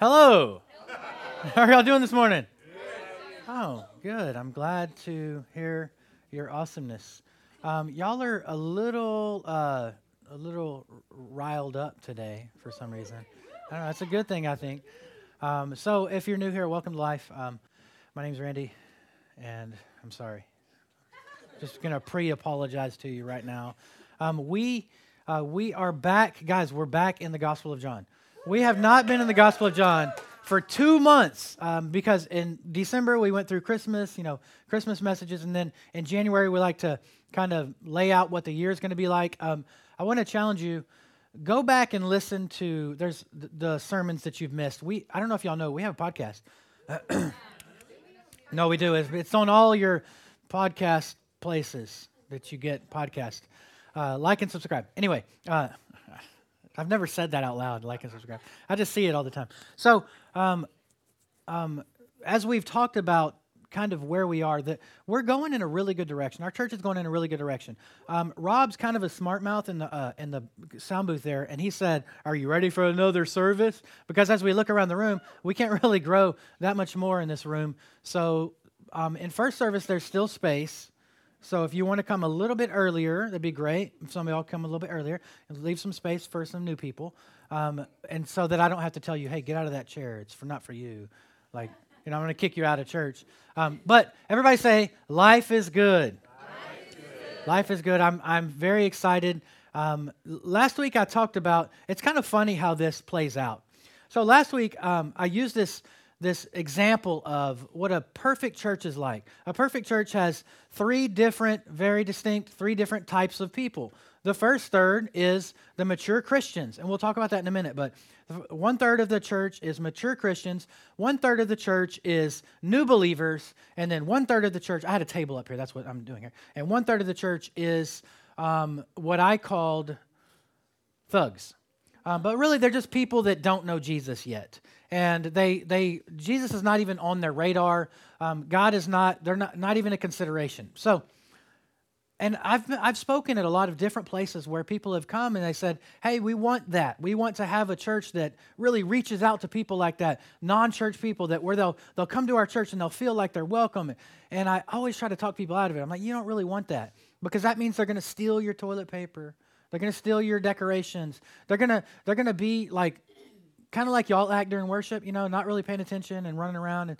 Hello. How are y'all doing this morning? Oh, good. I'm glad to hear your awesomeness. Um, y'all are a little, uh, a little riled up today for some reason. I don't know. A good thing, I think. Um, so, if you're new here, welcome to life. Um, my name's Randy, and I'm sorry. Just gonna pre-apologize to you right now. Um, we uh, we are back, guys. We're back in the Gospel of John. We have not been in the Gospel of John for two months um, because in December we went through Christmas, you know, Christmas messages, and then in January we like to kind of lay out what the year is going to be like. Um, I want to challenge you. Go back and listen to there's the, the sermons that you've missed. We I don't know if y'all know we have a podcast. no, we do. It's, it's on all your podcast places that you get podcast. Uh, like and subscribe. Anyway, uh, I've never said that out loud. Like and subscribe. I just see it all the time. So, um, um, as we've talked about, kind of where we are, that we're going in a really good direction. Our church is going in a really good direction. Um, Rob's kind of a smart mouth in the uh, in the sound booth there, and he said, "Are you ready for another service?" Because as we look around the room, we can't really grow that much more in this room. So, um, in first service, there's still space. So if you want to come a little bit earlier, that'd be great. If some of y'all come a little bit earlier, and leave some space for some new people, um, and so that I don't have to tell you, "Hey, get out of that chair. It's for not for you." Like, you know, I'm going to kick you out of church. Um, but everybody say, "Life is good." Life is good. Life is good. I'm I'm very excited. Um, last week I talked about. It's kind of funny how this plays out. So last week um, I used this this example of what a perfect church is like. A perfect church has three different, very distinct, three different types of people. The first third is the mature Christians, and we'll talk about that in a minute. But one third of the church is mature Christians, one third of the church is new believers, and then one third of the church, I had a table up here, that's what I'm doing here, and one third of the church is um, what I called thugs. Um, but really, they're just people that don't know Jesus yet and they they Jesus is not even on their radar. Um, God is not they're not not even a consideration. So. And I've, I've spoken at a lot of different places where people have come and they said, hey, we want that. We want to have a church that really reaches out to people like that, non church people, that where they'll, they'll come to our church and they'll feel like they're welcome. And I always try to talk people out of it. I'm like, you don't really want that because that means they're going to steal your toilet paper. They're going to steal your decorations. They're going to they're going to be like kind of like y'all act during worship, you know, not really paying attention and running around. And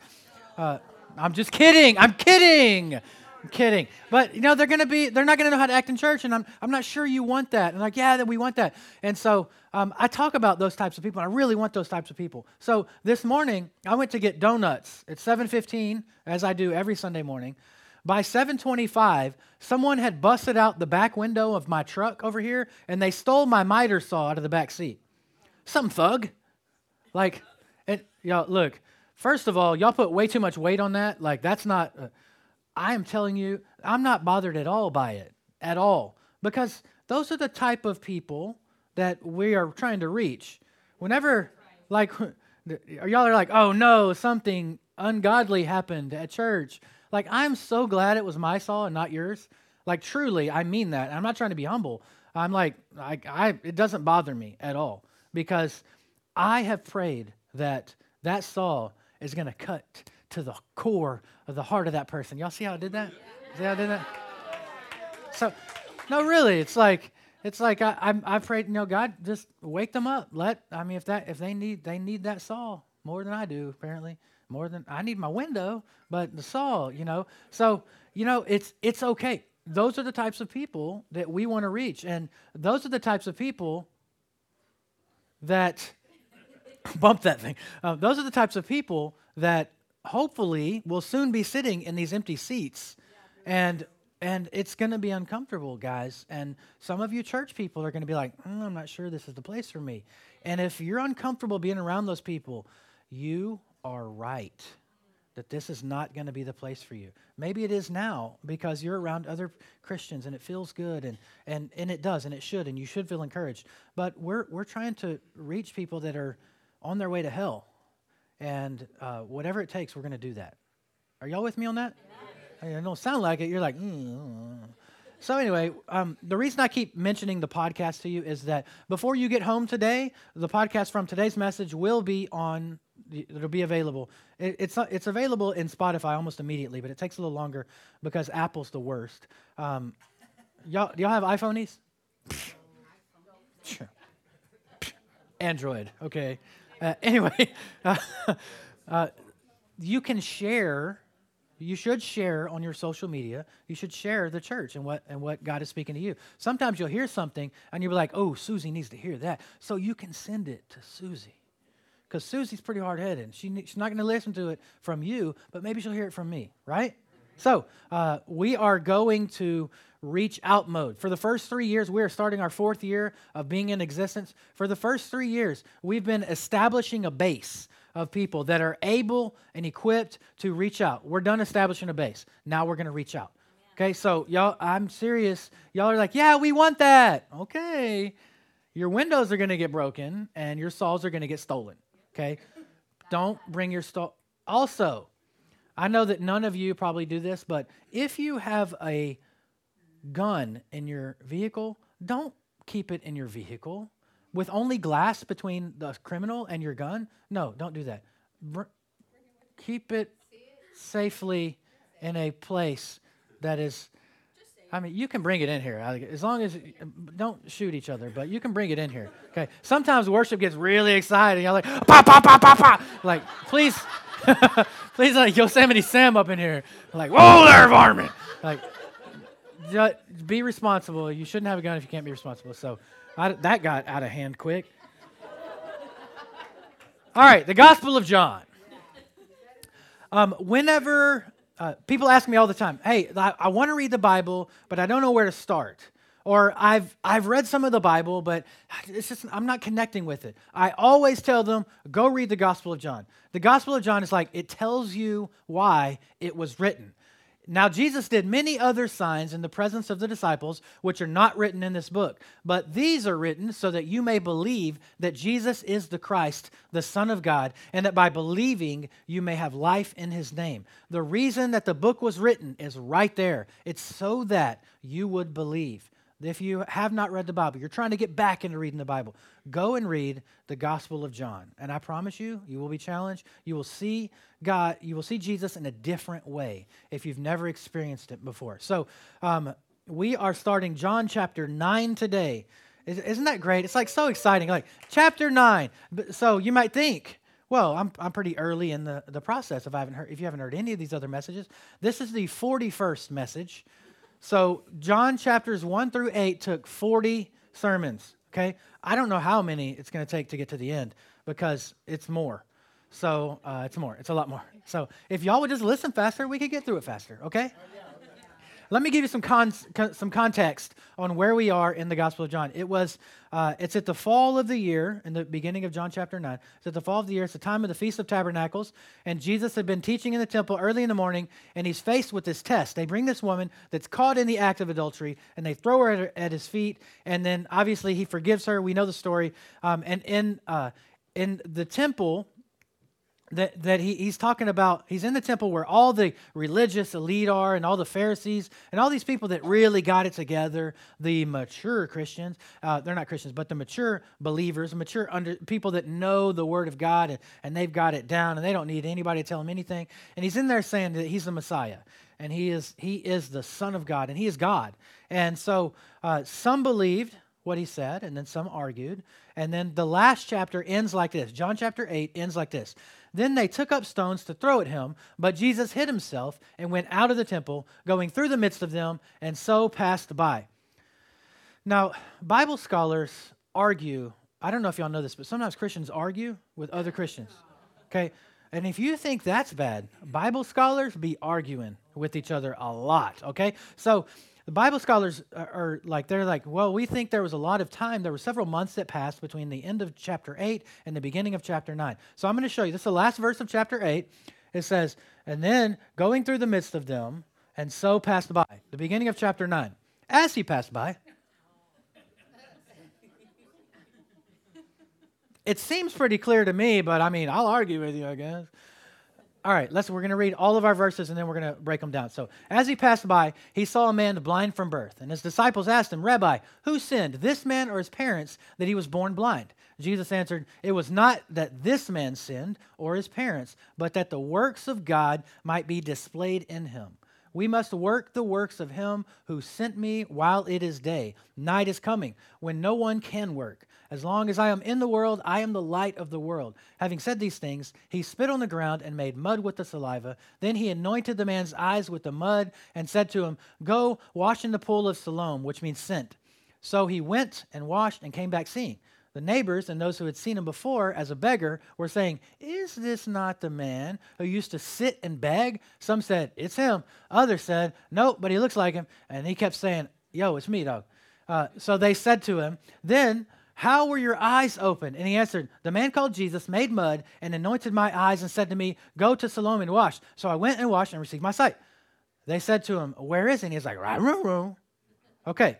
uh, I'm just kidding. I'm kidding. I'm kidding. But you know, they're gonna be, they're not gonna know how to act in church, and I'm, I'm not sure you want that. And like, yeah, that we want that. And so um, I talk about those types of people. And I really want those types of people. So this morning, I went to get donuts at 7:15, as I do every Sunday morning. By 7:25, someone had busted out the back window of my truck over here, and they stole my miter saw out of the back seat. Some thug. Like, and y'all, look, first of all, y'all put way too much weight on that. Like, that's not, uh, I am telling you, I'm not bothered at all by it, at all. Because those are the type of people that we are trying to reach. Whenever, like, y'all are like, oh no, something ungodly happened at church. Like, I'm so glad it was my saw and not yours. Like, truly, I mean that. I'm not trying to be humble. I'm like, I, I, it doesn't bother me at all because I have prayed that that saw is going to cut to the core of the heart of that person. Y'all see how I did that? See how I did that? So, no, really, it's like it's like I, I, I prayed, you know, God, just wake them up. Let I mean, if that if they need they need that saw more than I do, apparently more than I need my window, but the saw, you know. So you know, it's it's okay. Those are the types of people that we want to reach, and those are the types of people that bump that thing. Uh, those are the types of people that hopefully will soon be sitting in these empty seats, and and it's going to be uncomfortable, guys. And some of you church people are going to be like, mm, I'm not sure this is the place for me. And if you're uncomfortable being around those people, you are right that this is not going to be the place for you. Maybe it is now because you're around other Christians and it feels good and, and, and it does and it should and you should feel encouraged. But we're, we're trying to reach people that are on their way to hell. And uh, whatever it takes, we're going to do that. Are y'all with me on that? Yeah. It don't sound like it. You're like, mm. so anyway, um, the reason I keep mentioning the podcast to you is that before you get home today, the podcast from today's message will be on it'll be available. It, it's it's available in Spotify almost immediately, but it takes a little longer because Apple's the worst. Um, y'all, do y'all have iPhonies? Android. Okay. Uh, anyway, uh, uh, you can share. You should share on your social media. You should share the church and what and what God is speaking to you. Sometimes you'll hear something and you'll be like, "Oh, Susie needs to hear that," so you can send it to Susie, because Susie's pretty hard headed. She she's not going to listen to it from you, but maybe she'll hear it from me, right? So uh, we are going to reach out mode. For the first three years, we are starting our fourth year of being in existence. For the first three years, we've been establishing a base of people that are able and equipped to reach out. We're done establishing a base. Now we're going to reach out. Okay, so y'all, I'm serious. Y'all are like, yeah, we want that. Okay. Your windows are going to get broken and your saws are going to get stolen. Okay. Don't bring your stuff. Also, I know that none of you probably do this, but if you have a gun in your vehicle, don't keep it in your vehicle with only glass between the criminal and your gun. No, don't do that. Br- keep it safely in a place that is. I mean, you can bring it in here as long as don't shoot each other, but you can bring it in here. Okay. Sometimes worship gets really exciting. You're like, pa pa pa pa pa. Like, please, please, like Yosemite Sam up in here. Like, whoa there, varmint. Like, be responsible. You shouldn't have a gun if you can't be responsible. So I, that got out of hand quick. All right, the Gospel of John. Um, whenever uh, people ask me all the time, hey, I, I want to read the Bible, but I don't know where to start. Or I've, I've read some of the Bible, but it's just, I'm not connecting with it. I always tell them, go read the Gospel of John. The Gospel of John is like, it tells you why it was written. Now, Jesus did many other signs in the presence of the disciples, which are not written in this book. But these are written so that you may believe that Jesus is the Christ, the Son of God, and that by believing you may have life in his name. The reason that the book was written is right there. It's so that you would believe. If you have not read the Bible, you're trying to get back into reading the Bible, go and read the Gospel of John. And I promise you, you will be challenged. You will see God, you will see Jesus in a different way if you've never experienced it before. So um, we are starting John chapter 9 today. Isn't that great? It's like so exciting. Like chapter 9. So you might think, well, I'm, I'm pretty early in the, the process if I haven't heard if you haven't heard any of these other messages. This is the 41st message. So, John chapters 1 through 8 took 40 sermons, okay? I don't know how many it's going to take to get to the end because it's more. So, uh, it's more. It's a lot more. So, if y'all would just listen faster, we could get through it faster, okay? Let me give you some con- some context on where we are in the Gospel of John. It was uh, it's at the fall of the year, in the beginning of John chapter nine. It's at the fall of the year. It's the time of the Feast of Tabernacles, and Jesus had been teaching in the temple early in the morning, and he's faced with this test. They bring this woman that's caught in the act of adultery, and they throw her at, at his feet, and then obviously he forgives her. We know the story. Um, and in uh, in the temple, that, that he, he's talking about, he's in the temple where all the religious elite are and all the Pharisees and all these people that really got it together, the mature Christians, uh, they're not Christians, but the mature believers, mature under, people that know the Word of God and, and they've got it down and they don't need anybody to tell them anything. And he's in there saying that he's the Messiah and he is, he is the Son of God and he is God. And so uh, some believed what he said and then some argued. And then the last chapter ends like this John chapter 8 ends like this. Then they took up stones to throw at him, but Jesus hid himself and went out of the temple, going through the midst of them, and so passed by. Now, Bible scholars argue, I don't know if y'all know this, but sometimes Christians argue with other Christians. Okay? And if you think that's bad, Bible scholars be arguing with each other a lot. Okay? So the Bible scholars are, are, like, they're like, well, we think there was a lot of time. There were several months that passed between the end of chapter 8 and the beginning of chapter 9. So I'm going to show you. This is the last verse of chapter 8. It says, and then going through the midst of them, and so passed by. The beginning of chapter 9. As he passed by, it seems pretty clear to me, but I mean, I'll argue with you, I guess. All right, let's we're going to read all of our verses and then we're going to break them down. So, as he passed by, he saw a man blind from birth, and his disciples asked him, "Rabbi, who sinned, this man or his parents, that he was born blind?" Jesus answered, It was not that this man sinned or his parents, but that the works of God might be displayed in him. We must work the works of him who sent me while it is day. Night is coming when no one can work. As long as I am in the world, I am the light of the world. Having said these things, he spit on the ground and made mud with the saliva. Then he anointed the man's eyes with the mud and said to him, Go wash in the pool of Siloam, which means sent. So he went and washed and came back seeing. The neighbors and those who had seen him before as a beggar were saying, Is this not the man who used to sit and beg? Some said, It's him. Others said, Nope, but he looks like him. And he kept saying, Yo, it's me, dog. Uh, so they said to him, Then how were your eyes opened? And he answered, The man called Jesus made mud and anointed my eyes and said to me, Go to Siloam and wash. So I went and washed and received my sight. They said to him, Where is he? And he's like, Right, room, Okay,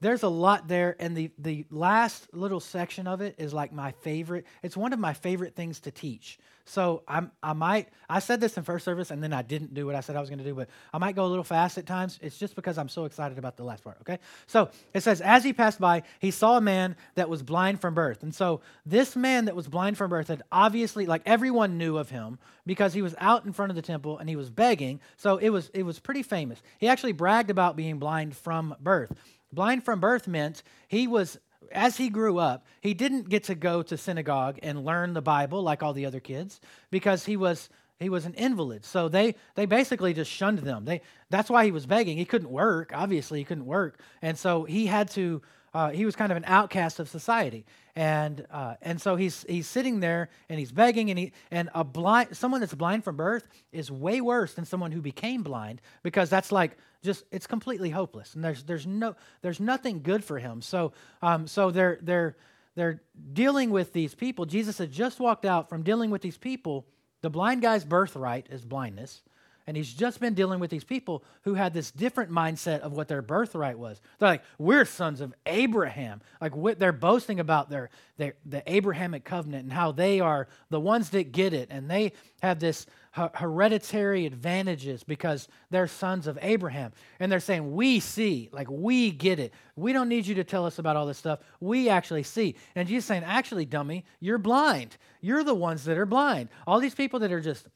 there's a lot there and the, the last little section of it is like my favorite it's one of my favorite things to teach so I'm, i might i said this in first service and then i didn't do what i said i was going to do but i might go a little fast at times. It's just because i'm so excited about the last part okay? So it says as he passed by he saw a man that was blind from birth. And so this man that was blind from birth had obviously like everyone knew of him because he was out in front of the temple and he was begging. So it was it was pretty famous. He actually bragged about being blind from birth. Blind from birth meant he was, as he grew up, he didn't get to go to synagogue and learn the Bible like all the other kids because he was he was an invalid. So they they basically just shunned them. They that's why he was begging. He couldn't work. Obviously, he couldn't work, and so he had to uh, he was kind of an outcast of society, and uh, and so he's he's sitting there and he's begging, and he and a blind someone that's blind from birth is way worse than someone who became blind because that's like just it's completely hopeless, and there's there's no there's nothing good for him. So um, so they're they're they're dealing with these people. Jesus had just walked out from dealing with these people. The blind guy's birthright is blindness. And he's just been dealing with these people who had this different mindset of what their birthright was. They're like, we're sons of Abraham. Like they're boasting about their, their the Abrahamic covenant and how they are the ones that get it, and they have this hereditary advantages because they're sons of Abraham. And they're saying, we see, like we get it. We don't need you to tell us about all this stuff. We actually see. And Jesus saying, actually, dummy, you're blind. You're the ones that are blind. All these people that are just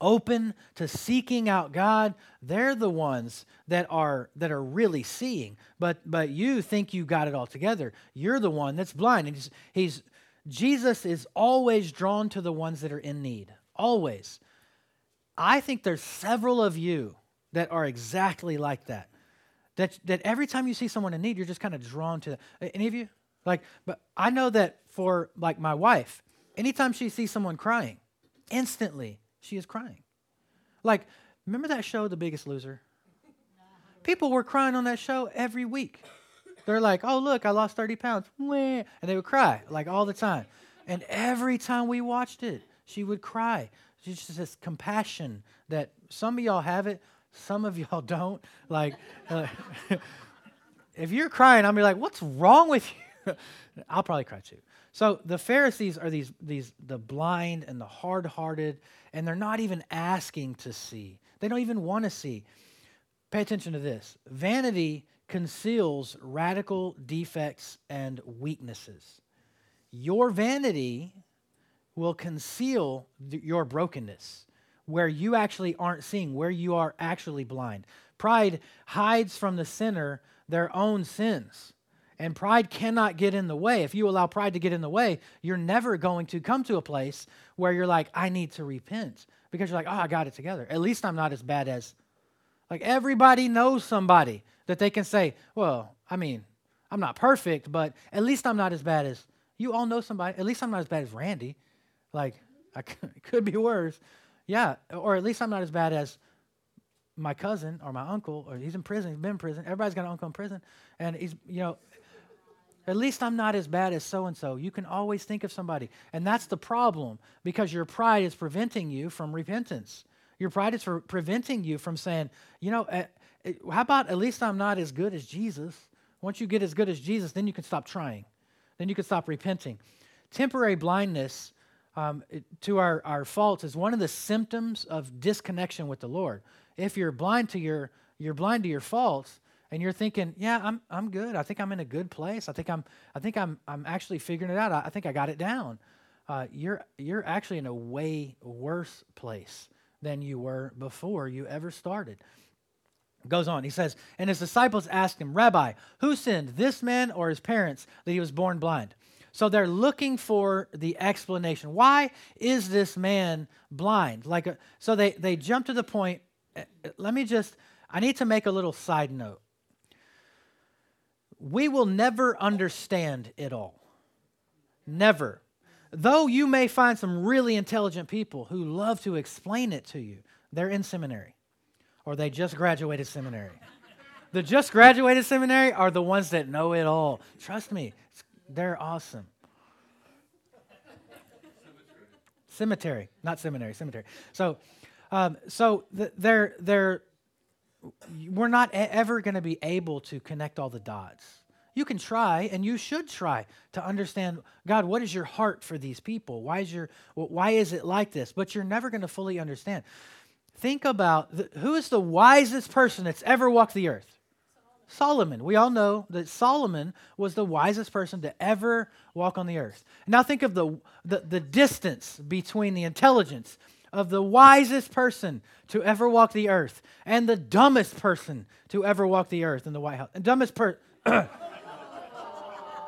open to seeking out God, they're the ones that are that are really seeing. But but you think you got it all together. You're the one that's blind. And he's, he's Jesus is always drawn to the ones that are in need. Always. I think there's several of you that are exactly like that. That that every time you see someone in need, you're just kind of drawn to that. Any of you? Like, but I know that for like my wife, anytime she sees someone crying, instantly she is crying. Like, remember that show, The Biggest Loser? People were crying on that show every week. They're like, oh, look, I lost 30 pounds. And they would cry, like, all the time. And every time we watched it, she would cry. She's just this compassion that some of y'all have it, some of y'all don't. Like, uh, if you're crying, I'll be like, what's wrong with you? I'll probably cry too. So the Pharisees are these, these the blind and the hard-hearted, and they're not even asking to see. They don't even want to see. Pay attention to this. Vanity conceals radical defects and weaknesses. Your vanity will conceal th- your brokenness, where you actually aren't seeing, where you are actually blind. Pride hides from the sinner their own sins. And pride cannot get in the way. If you allow pride to get in the way, you're never going to come to a place where you're like, I need to repent. Because you're like, oh, I got it together. At least I'm not as bad as. Like everybody knows somebody that they can say, well, I mean, I'm not perfect, but at least I'm not as bad as. You all know somebody. At least I'm not as bad as Randy. Like, I could, it could be worse. Yeah, or at least I'm not as bad as my cousin or my uncle, or he's in prison. He's been in prison. Everybody's got an uncle in prison, and he's you know at least I'm not as bad as so and so. You can always think of somebody. And that's the problem because your pride is preventing you from repentance. Your pride is for preventing you from saying, you know, uh, how about at least I'm not as good as Jesus? Once you get as good as Jesus, then you can stop trying. Then you can stop repenting. Temporary blindness um, to our, our faults is one of the symptoms of disconnection with the Lord. If you're blind to your, you're blind to your faults, and you're thinking, "Yeah, I'm I'm good. I think I'm in a good place. I think I'm I think I'm I'm actually figuring it out. I, I think I got it down." Uh, you're you're actually in a way worse place than you were before you ever started. Goes on. He says, and his disciples asked him, Rabbi, who sinned, this man or his parents, that he was born blind? So they're looking for the explanation. Why is this man blind? Like, a, so they they jump to the point. Eh, let me just. I need to make a little side note. We will never understand it all. Never. Though you may find some really intelligent people who love to explain it to you, they're in seminary or they just graduated seminary. the just graduated seminary are the ones that know it all. Trust me, they're awesome. Cemetery, not seminary, cemetery. So, um, so they're they're we're not ever going to be able to connect all the dots. You can try, and you should try to understand God. What is your heart for these people? Why is your why is it like this? But you're never going to fully understand. Think about the, who is the wisest person that's ever walked the earth. Solomon. We all know that Solomon was the wisest person to ever walk on the earth. Now think of the, the, the distance between the intelligence of the wisest person to ever walk the earth and the dumbest person to ever walk the earth in the White House. The dumbest person. I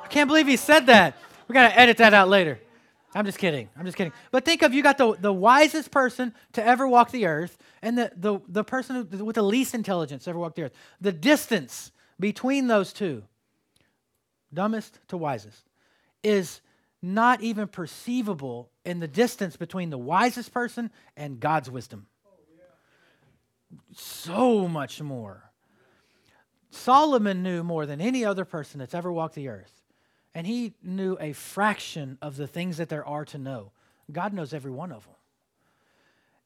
can't believe he said that. We got to edit that out later. I'm just kidding. I'm just kidding. But think of you got the, the wisest person to ever walk the earth and the, the, the person with the least intelligence ever walk the earth. The distance between those two, dumbest to wisest, is not even perceivable in the distance between the wisest person and God's wisdom. So much more. Solomon knew more than any other person that's ever walked the earth and he knew a fraction of the things that there are to know. God knows every one of them.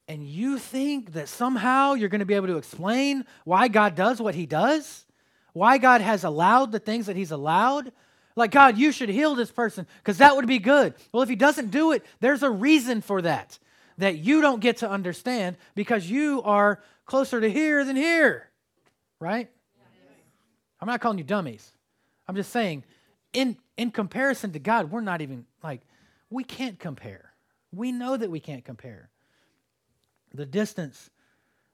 And you think that somehow you're going to be able to explain why God does what he does? Why God has allowed the things that he's allowed? Like, God, you should heal this person because that would be good. Well, if he doesn't do it, there's a reason for that that you don't get to understand because you are closer to here than here, right? I'm not calling you dummies. I'm just saying in, in comparison to God, we're not even like, we can't compare. We know that we can't compare. The distance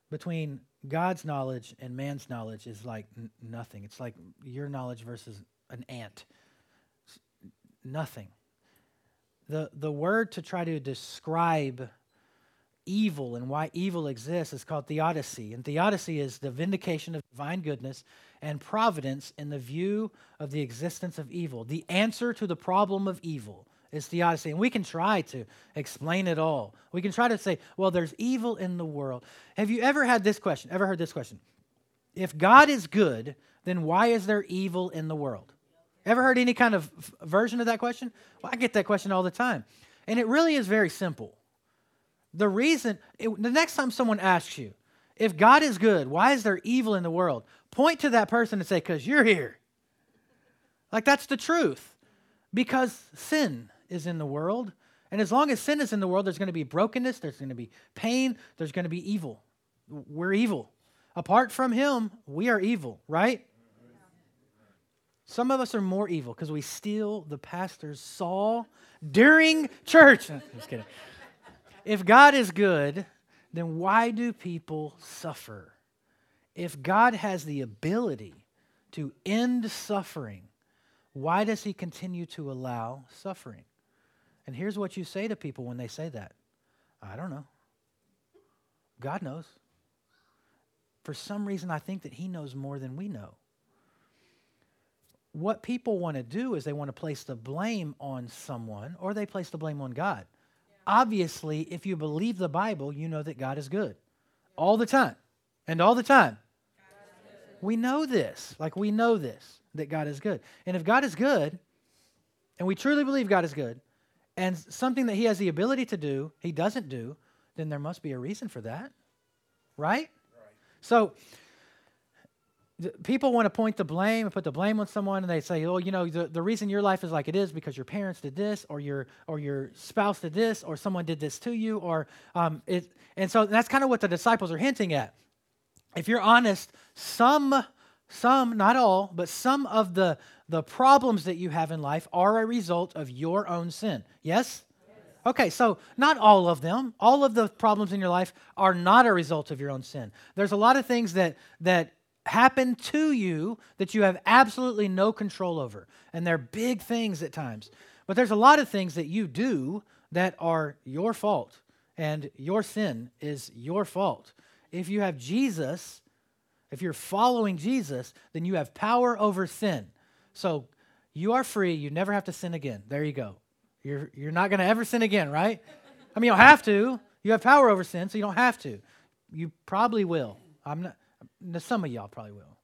between God's knowledge and man's knowledge is like n- nothing. It's like your knowledge versus an ant. Nothing. The, the word to try to describe evil and why evil exists is called theodicy. And theodicy is the vindication of divine goodness and providence in the view of the existence of evil. The answer to the problem of evil is theodicy. And we can try to explain it all. We can try to say, well, there's evil in the world. Have you ever had this question? Ever heard this question? If God is good, then why is there evil in the world? Ever heard any kind of version of that question? Well, I get that question all the time. And it really is very simple. The reason, it, the next time someone asks you, if God is good, why is there evil in the world? Point to that person and say, because you're here. Like that's the truth. Because sin is in the world. And as long as sin is in the world, there's going to be brokenness, there's going to be pain, there's going to be evil. We're evil. Apart from Him, we are evil, right? Some of us are more evil because we steal the pastor's saw during church. Just kidding. If God is good, then why do people suffer? If God has the ability to end suffering, why does he continue to allow suffering? And here's what you say to people when they say that I don't know. God knows. For some reason, I think that he knows more than we know. What people want to do is they want to place the blame on someone or they place the blame on God obviously, if you believe the Bible, you know that God is good all the time and all the time. We know this. Like, we know this, that God is good. And if God is good, and we truly believe God is good, and something that He has the ability to do, He doesn't do, then there must be a reason for that. Right? right. So, people want to point the blame and put the blame on someone and they say oh you know the, the reason your life is like it is because your parents did this or your or your spouse did this or someone did this to you or um, it and so that's kind of what the disciples are hinting at if you're honest some some, not all, but some of the, the problems that you have in life are a result of your own sin. Yes? Okay, so not all of them. All of the problems in your life are not a result of your own sin. There's a lot of things that that happen to you that you have absolutely no control over, and they're big things at times. But there's a lot of things that you do that are your fault, and your sin is your fault. If you have Jesus, if you're following Jesus, then you have power over sin. So you are free. You never have to sin again. There you go. You're, you're not going to ever sin again, right? I mean, you don't have to. You have power over sin, so you don't have to. You probably will. I'm not. Some of y'all probably will.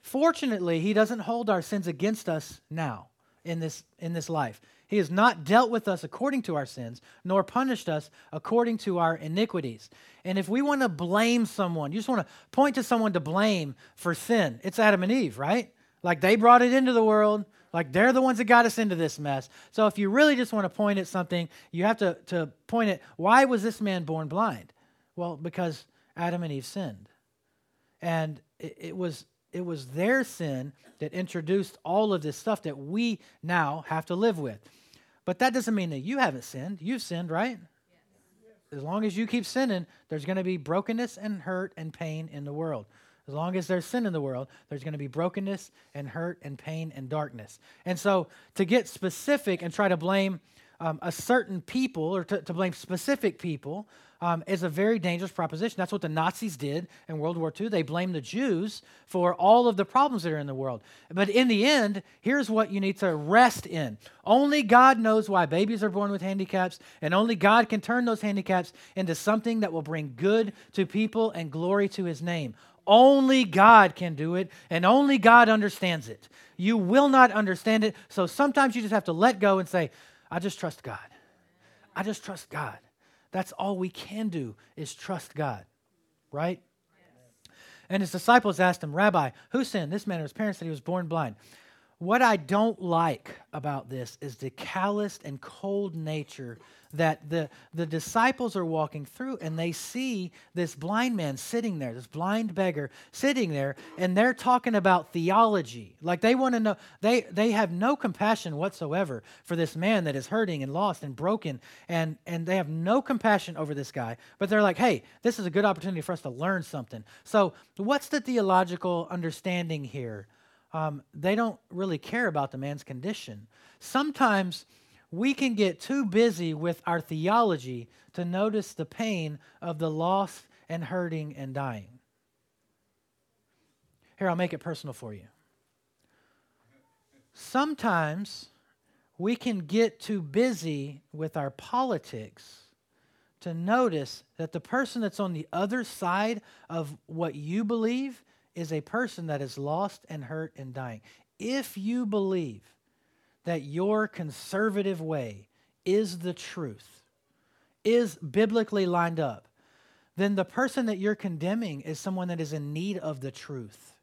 Fortunately, he doesn't hold our sins against us now in this, in this life. He has not dealt with us according to our sins, nor punished us according to our iniquities. And if we want to blame someone, you just want to point to someone to blame for sin, it's Adam and Eve, right? Like they brought it into the world, like they're the ones that got us into this mess. So if you really just want to point at something, you have to, to point at why was this man born blind? Well, because Adam and Eve sinned. And it, it was it was their sin that introduced all of this stuff that we now have to live with. But that doesn't mean that you haven't sinned. You've sinned, right? Yes. As long as you keep sinning, there's going to be brokenness and hurt and pain in the world. As long as there's sin in the world, there's going to be brokenness and hurt and pain and darkness. And so to get specific and try to blame um, a certain people or to, to blame specific people um, is a very dangerous proposition. That's what the Nazis did in World War II. They blamed the Jews for all of the problems that are in the world. But in the end, here's what you need to rest in only God knows why babies are born with handicaps, and only God can turn those handicaps into something that will bring good to people and glory to his name. Only God can do it, and only God understands it. You will not understand it, so sometimes you just have to let go and say, I just trust God. I just trust God. That's all we can do is trust God, right? And his disciples asked him, Rabbi, who sinned? This man or his parents that he was born blind. What I don't like about this is the calloused and cold nature that the, the disciples are walking through and they see this blind man sitting there, this blind beggar sitting there, and they're talking about theology. Like they want to know, they, they have no compassion whatsoever for this man that is hurting and lost and broken, and, and they have no compassion over this guy. But they're like, hey, this is a good opportunity for us to learn something. So, what's the theological understanding here? Um, they don't really care about the man's condition. Sometimes, we can get too busy with our theology to notice the pain of the lost and hurting and dying. Here, I'll make it personal for you. Sometimes we can get too busy with our politics to notice that the person that's on the other side of what you believe is a person that is lost and hurt and dying. If you believe that your conservative way is the truth, is biblically lined up, then the person that you're condemning is someone that is in need of the truth.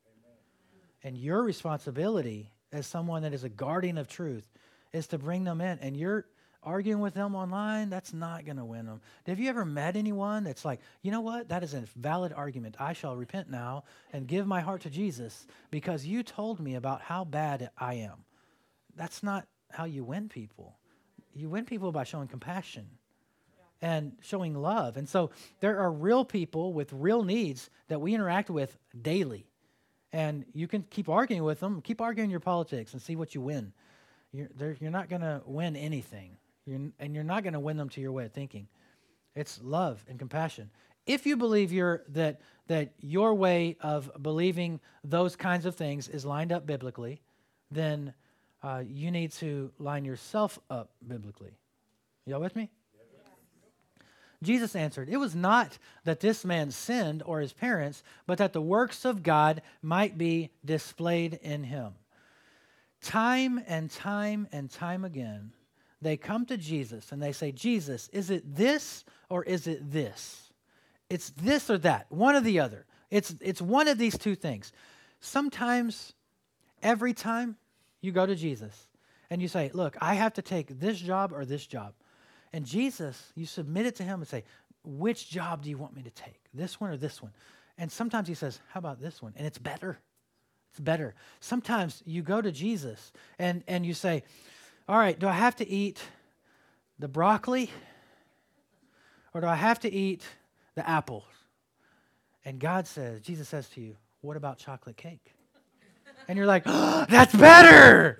And your responsibility as someone that is a guardian of truth is to bring them in. And you're arguing with them online, that's not going to win them. Have you ever met anyone that's like, you know what? That is a valid argument. I shall repent now and give my heart to Jesus because you told me about how bad I am that's not how you win people. You win people by showing compassion and showing love. And so there are real people with real needs that we interact with daily. And you can keep arguing with them, keep arguing your politics and see what you win. You're, you're not going to win anything. You're, and you're not going to win them to your way of thinking. It's love and compassion. If you believe that, that your way of believing those kinds of things is lined up biblically, then uh, you need to line yourself up biblically. Y'all with me? Jesus answered, It was not that this man sinned or his parents, but that the works of God might be displayed in him. Time and time and time again, they come to Jesus and they say, Jesus, is it this or is it this? It's this or that, one or the other. It's, it's one of these two things. Sometimes, every time, you go to Jesus and you say, Look, I have to take this job or this job. And Jesus, you submit it to him and say, Which job do you want me to take? This one or this one? And sometimes he says, How about this one? And it's better. It's better. Sometimes you go to Jesus and, and you say, All right, do I have to eat the broccoli or do I have to eat the apples? And God says, Jesus says to you, What about chocolate cake? And you're like, oh, That's better.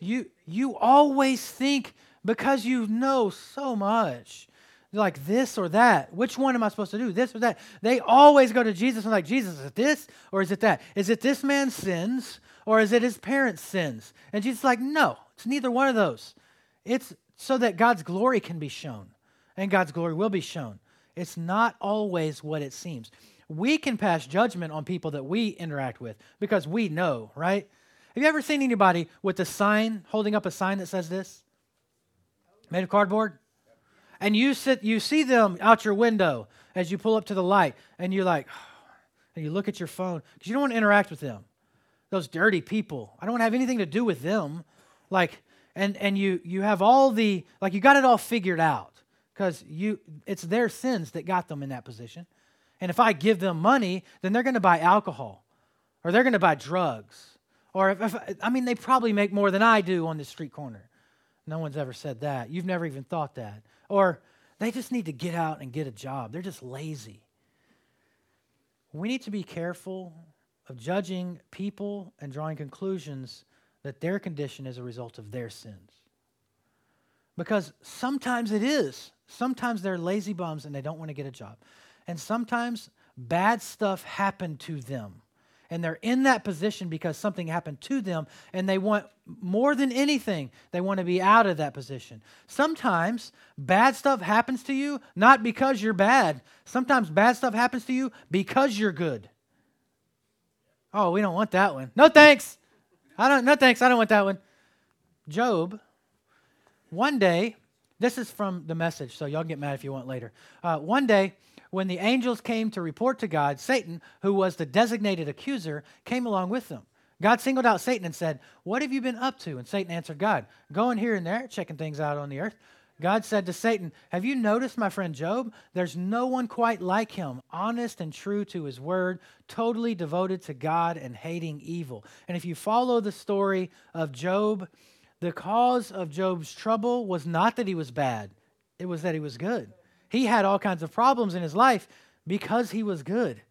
You, you always think because you know so much like this or that. Which one am I supposed to do? This or that? They always go to Jesus and like, Jesus, is it this or is it that? Is it this man's sins or is it his parents' sins? And Jesus is like, no, it's neither one of those. It's so that God's glory can be shown and God's glory will be shown. It's not always what it seems. We can pass judgment on people that we interact with because we know, right? Have you ever seen anybody with a sign, holding up a sign that says this? Made of cardboard? and you sit you see them out your window as you pull up to the light and you're like and you look at your phone because you don't want to interact with them those dirty people i don't want to have anything to do with them like and and you you have all the like you got it all figured out because you it's their sins that got them in that position and if i give them money then they're going to buy alcohol or they're going to buy drugs or if, if i mean they probably make more than i do on the street corner no one's ever said that you've never even thought that or they just need to get out and get a job. They're just lazy. We need to be careful of judging people and drawing conclusions that their condition is a result of their sins. Because sometimes it is. Sometimes they're lazy bums and they don't want to get a job. And sometimes bad stuff happened to them. And they're in that position because something happened to them and they want more than anything they want to be out of that position. Sometimes bad stuff happens to you not because you're bad. Sometimes bad stuff happens to you because you're good. Oh we don't want that one. No thanks. I don't no thanks. I don't want that one. Job one day this is from the message so y'all get mad if you want later. Uh, one day when the angels came to report to God, Satan, who was the designated accuser, came along with them. God singled out Satan and said, What have you been up to? And Satan answered God, Going here and there, checking things out on the earth. God said to Satan, Have you noticed my friend Job? There's no one quite like him, honest and true to his word, totally devoted to God and hating evil. And if you follow the story of Job, the cause of Job's trouble was not that he was bad, it was that he was good. He had all kinds of problems in his life because he was good.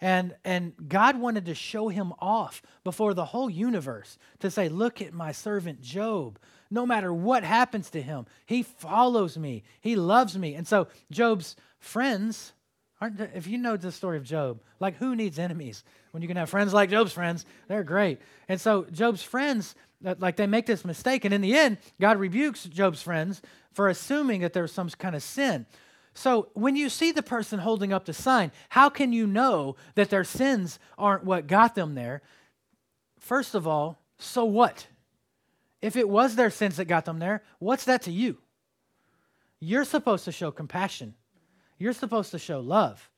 And, and God wanted to show him off before the whole universe to say, Look at my servant Job. No matter what happens to him, he follows me, he loves me. And so, Job's friends, aren't, if you know the story of Job, like who needs enemies? When you can have friends like Job's friends, they're great. And so, Job's friends, uh, like they make this mistake. And in the end, God rebukes Job's friends for assuming that there was some kind of sin. So when you see the person holding up the sign, how can you know that their sins aren't what got them there? First of all, so what? If it was their sins that got them there, what's that to you? You're supposed to show compassion. You're supposed to show love,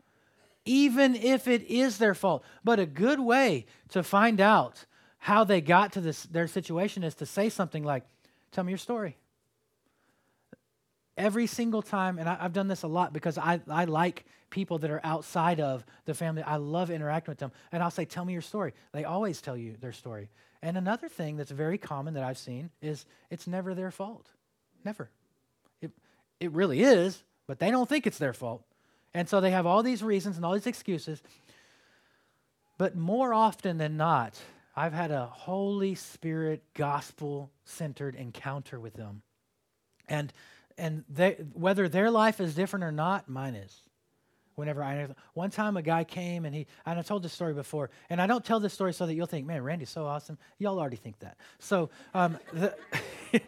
even if it is their fault. But a good way to find out how they got to this their situation is to say something like, "Tell me your story." Every single time, and I, have done this a lot because I, I like people that are outside of the family. I love interacting with them. And I'll say, Tell me your story. They always tell you their story. And another thing that's very common that I've seen is it's never their fault. Never. It, it really is, but they don't think it's their fault. And so they have all these reasons and all these excuses. But more often than not, I've had a Holy Spirit gospel centered encounter with them. And and they, whether their life is different or not, mine is. Whenever I, one time a guy came and he, and I told this story before, and I don't tell this story so that you'll think, man, Randy's so awesome. Y'all already think that. So, um, the,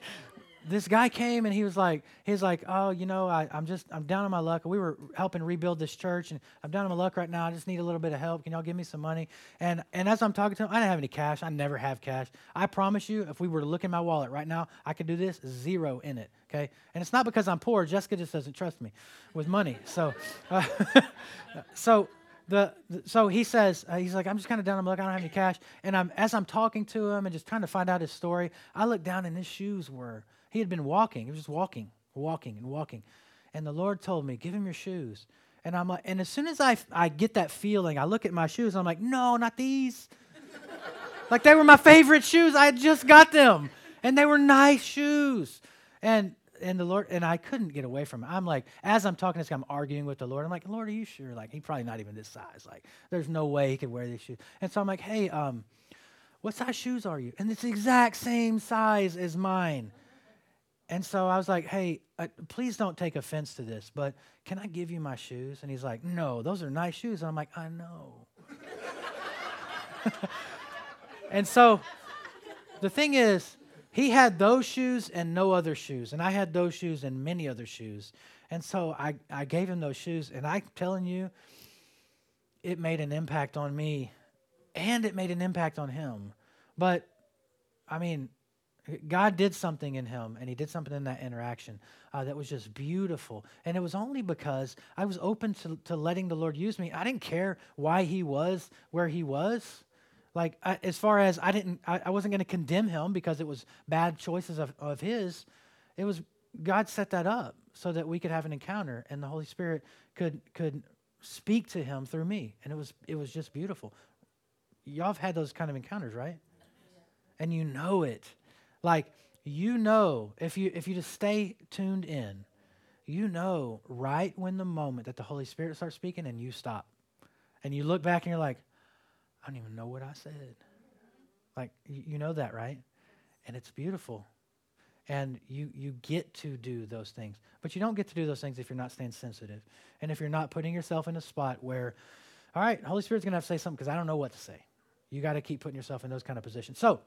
this guy came and he was like, he's like, oh, you know, I, am just, I'm down on my luck. We were helping rebuild this church, and I'm down on my luck right now. I just need a little bit of help. Can y'all give me some money? And and as I'm talking to him, I didn't have any cash. I never have cash. I promise you, if we were to look in my wallet right now, I could do this zero in it. Okay, and it's not because I'm poor. Jessica just doesn't trust me with money. So, uh, so the, the, so he says uh, he's like i'm just kind of down I'm like i don't have any cash and i'm as i'm talking to him and just trying to find out his story i look down and his shoes were he had been walking, he was just walking, walking, and walking. And the Lord told me, Give him your shoes. And I'm like, and as soon as I, I get that feeling, I look at my shoes, I'm like, no, not these. like they were my favorite shoes. I just got them. And they were nice shoes. And and the Lord and I couldn't get away from it. I'm like, as I'm talking to this guy, I'm arguing with the Lord. I'm like, Lord, are you sure? Like, he's probably not even this size. Like, there's no way he could wear these shoes. And so I'm like, hey, um, what size shoes are you? And it's the exact same size as mine. And so I was like, hey, uh, please don't take offense to this, but can I give you my shoes? And he's like, no, those are nice shoes. And I'm like, I know. and so the thing is, he had those shoes and no other shoes. And I had those shoes and many other shoes. And so I, I gave him those shoes. And I'm telling you, it made an impact on me and it made an impact on him. But, I mean, God did something in him, and he did something in that interaction uh, that was just beautiful. And it was only because I was open to, to letting the Lord use me. I didn't care why he was where he was. Like, I, as far as I didn't, I, I wasn't going to condemn him because it was bad choices of, of his. It was God set that up so that we could have an encounter, and the Holy Spirit could could speak to him through me, and it was it was just beautiful. Y'all have had those kind of encounters, right? And you know it like you know, if you if you just stay tuned in, you know right when the moment that the Holy Spirit starts speaking and you stop. And you look back and you're like, I don't even know what I said. Like you know that, right? And it's beautiful. And you you get to do those things. But you don't get to do those things if you're not staying sensitive. And if you're not putting yourself in a spot where, all right, Holy Spirit's gonna have to say something because I don't know what to say. You got to keep putting yourself in those kind of positions. So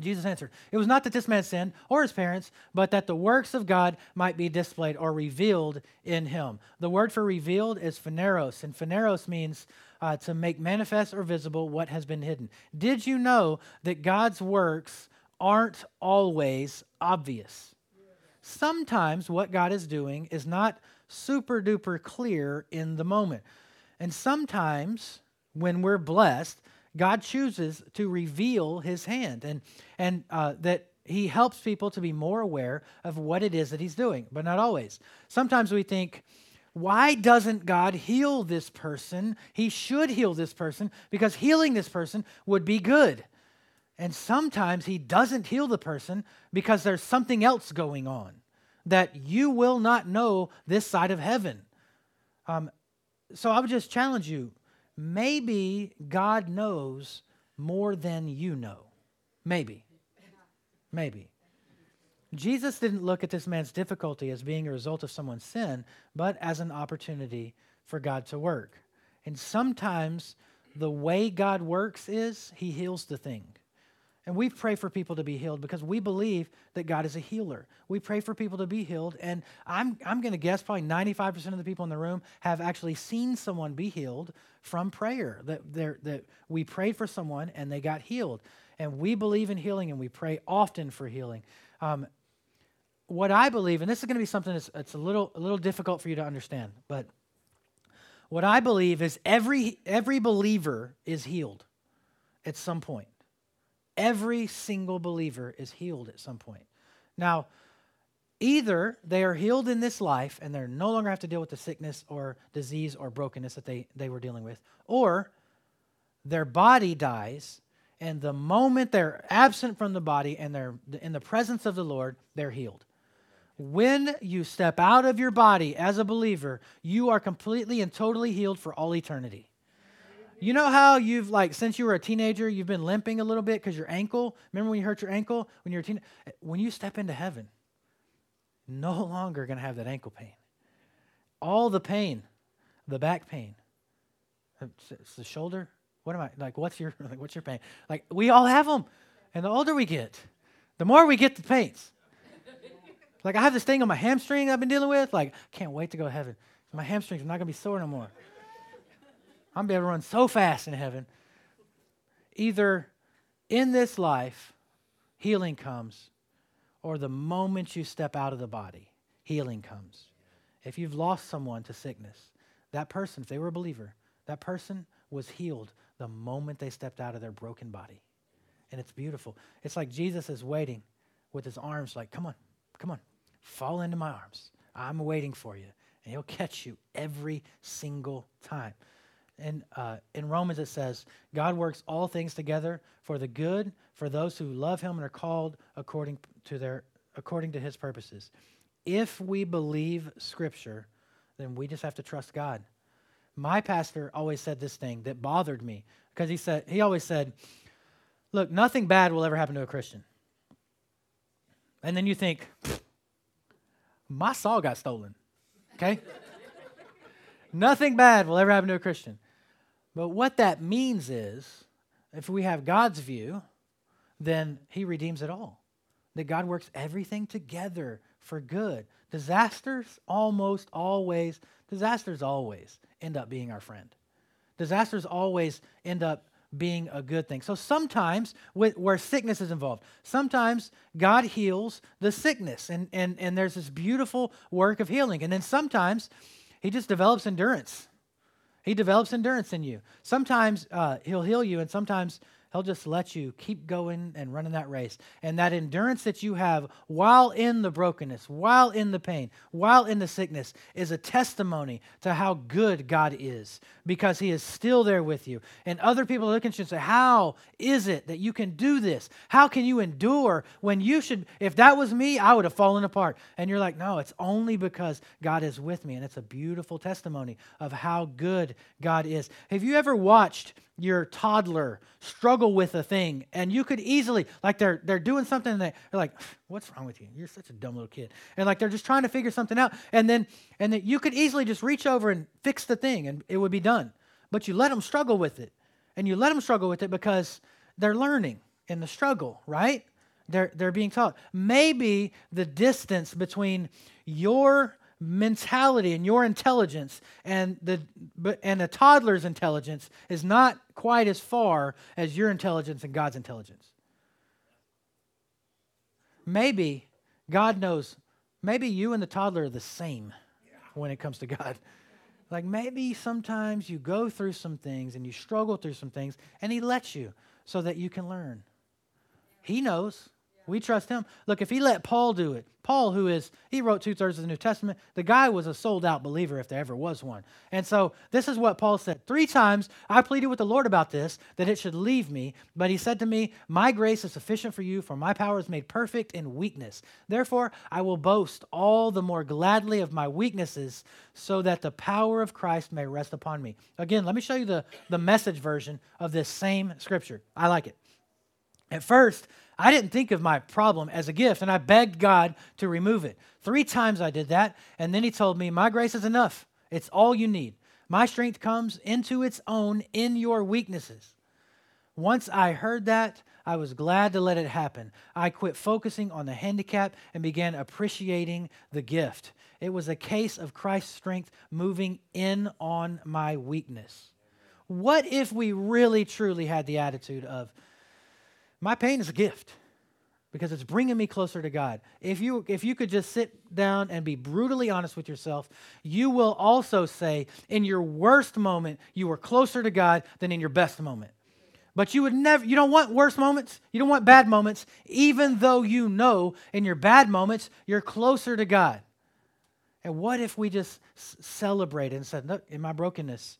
Jesus answered, It was not that this man sinned or his parents, but that the works of God might be displayed or revealed in him. The word for revealed is phaneros, and phaneros means uh, to make manifest or visible what has been hidden. Did you know that God's works aren't always obvious? Sometimes what God is doing is not super duper clear in the moment. And sometimes when we're blessed, God chooses to reveal his hand and, and uh, that he helps people to be more aware of what it is that he's doing, but not always. Sometimes we think, why doesn't God heal this person? He should heal this person because healing this person would be good. And sometimes he doesn't heal the person because there's something else going on that you will not know this side of heaven. Um, so I would just challenge you maybe God knows more than you know. Maybe. Maybe. Jesus didn't look at this man's difficulty as being a result of someone's sin, but as an opportunity for God to work. And sometimes the way God works is he heals the thing. And we pray for people to be healed because we believe that God is a healer. We pray for people to be healed. And I'm, I'm going to guess probably 95% of the people in the room have actually seen someone be healed from prayer. That, that we prayed for someone and they got healed. And we believe in healing and we pray often for healing. Um, what I believe, and this is going to be something that's, that's a, little, a little difficult for you to understand, but what I believe is every, every believer is healed at some point. Every single believer is healed at some point. Now, either they are healed in this life and they no longer have to deal with the sickness or disease or brokenness that they, they were dealing with, or their body dies, and the moment they're absent from the body and they're in the presence of the Lord, they're healed. When you step out of your body as a believer, you are completely and totally healed for all eternity. You know how you've like since you were a teenager, you've been limping a little bit because your ankle. Remember when you hurt your ankle when you're a teen? When you step into heaven, no longer to have that ankle pain. All the pain, the back pain, it's the shoulder. What am I like? What's your like? What's your pain? Like we all have them, and the older we get, the more we get the pains. Like I have this thing on my hamstring I've been dealing with. Like I can't wait to go to heaven. My hamstrings are not going to be sore no more. I'm going to be able to run so fast in heaven. Either in this life, healing comes, or the moment you step out of the body, healing comes. If you've lost someone to sickness, that person, if they were a believer, that person was healed the moment they stepped out of their broken body. And it's beautiful. It's like Jesus is waiting with his arms, like, come on, come on, fall into my arms. I'm waiting for you. and He'll catch you every single time. And uh, in Romans, it says, God works all things together for the good for those who love Him and are called according to, their, according to His purposes. If we believe Scripture, then we just have to trust God. My pastor always said this thing that bothered me because he said he always said, "Look, nothing bad will ever happen to a Christian." And then you think, "My saw got stolen." Okay? nothing bad will ever happen to a Christian. But what that means is, if we have God's view, then he redeems it all. That God works everything together for good. Disasters almost always, disasters always end up being our friend. Disasters always end up being a good thing. So sometimes with, where sickness is involved, sometimes God heals the sickness and, and, and there's this beautiful work of healing. And then sometimes he just develops endurance. He develops endurance in you. Sometimes uh, he'll heal you and sometimes He'll just let you keep going and running that race. And that endurance that you have while in the brokenness, while in the pain, while in the sickness is a testimony to how good God is because He is still there with you. And other people look at you and say, How is it that you can do this? How can you endure when you should? If that was me, I would have fallen apart. And you're like, No, it's only because God is with me. And it's a beautiful testimony of how good God is. Have you ever watched? your toddler struggle with a thing. And you could easily like they're they're doing something and they're like what's wrong with you? You're such a dumb little kid. And like they're just trying to figure something out. And then and then you could easily just reach over and fix the thing and it would be done. But you let them struggle with it. And you let them struggle with it because they're learning in the struggle right? They're they're being taught. Maybe the distance between your mentality and your intelligence and the and a toddler's intelligence is not quite as far as your intelligence and God's intelligence. Maybe God knows maybe you and the toddler are the same when it comes to God. Like maybe sometimes you go through some things and you struggle through some things and he lets you so that you can learn. He knows. We trust him. Look, if he let Paul do it, Paul, who is, he wrote two thirds of the New Testament, the guy was a sold out believer if there ever was one. And so this is what Paul said. Three times I pleaded with the Lord about this, that it should leave me. But he said to me, My grace is sufficient for you, for my power is made perfect in weakness. Therefore, I will boast all the more gladly of my weaknesses, so that the power of Christ may rest upon me. Again, let me show you the, the message version of this same scripture. I like it. At first, I didn't think of my problem as a gift, and I begged God to remove it. Three times I did that, and then He told me, My grace is enough. It's all you need. My strength comes into its own in your weaknesses. Once I heard that, I was glad to let it happen. I quit focusing on the handicap and began appreciating the gift. It was a case of Christ's strength moving in on my weakness. What if we really truly had the attitude of, my pain is a gift because it's bringing me closer to God. If you if you could just sit down and be brutally honest with yourself, you will also say in your worst moment you were closer to God than in your best moment. But you would never you don't want worse moments, you don't want bad moments even though you know in your bad moments you're closer to God. And what if we just celebrated and said, "Look, in my brokenness,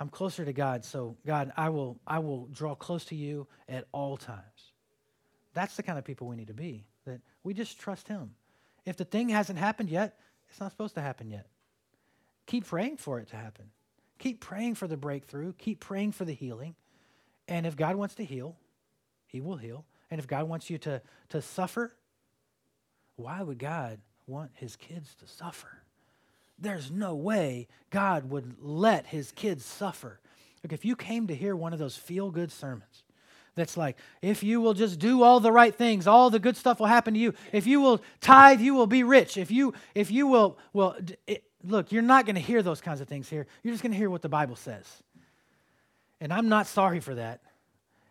I'm closer to God, so God, I will, I will draw close to you at all times. That's the kind of people we need to be, that we just trust Him. If the thing hasn't happened yet, it's not supposed to happen yet. Keep praying for it to happen. Keep praying for the breakthrough. Keep praying for the healing. And if God wants to heal, He will heal. And if God wants you to, to suffer, why would God want His kids to suffer? There's no way God would let his kids suffer. Look, if you came to hear one of those feel good sermons, that's like, if you will just do all the right things, all the good stuff will happen to you. If you will tithe, you will be rich. If you, if you will, well, it, look, you're not going to hear those kinds of things here. You're just going to hear what the Bible says. And I'm not sorry for that.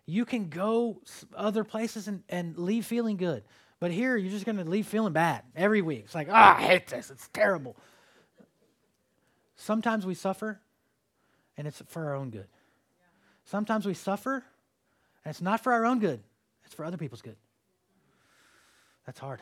You can go other places and, and leave feeling good. But here, you're just going to leave feeling bad every week. It's like, ah, oh, I hate this. It's terrible. Sometimes we suffer, and it's for our own good. Sometimes we suffer, and it's not for our own good, it's for other people's good. That's hard.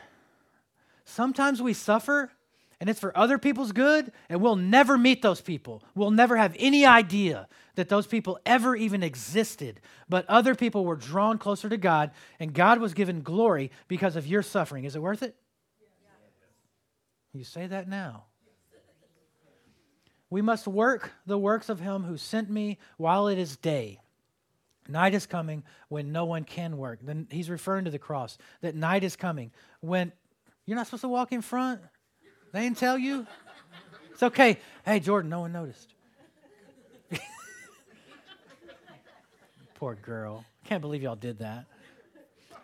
Sometimes we suffer, and it's for other people's good, and we'll never meet those people. We'll never have any idea that those people ever even existed. But other people were drawn closer to God, and God was given glory because of your suffering. Is it worth it? You say that now. We must work the works of him who sent me while it is day. Night is coming when no one can work. Then he's referring to the cross. That night is coming when you're not supposed to walk in front. They didn't tell you. It's okay. Hey, Jordan, no one noticed. Poor girl. Can't believe y'all did that.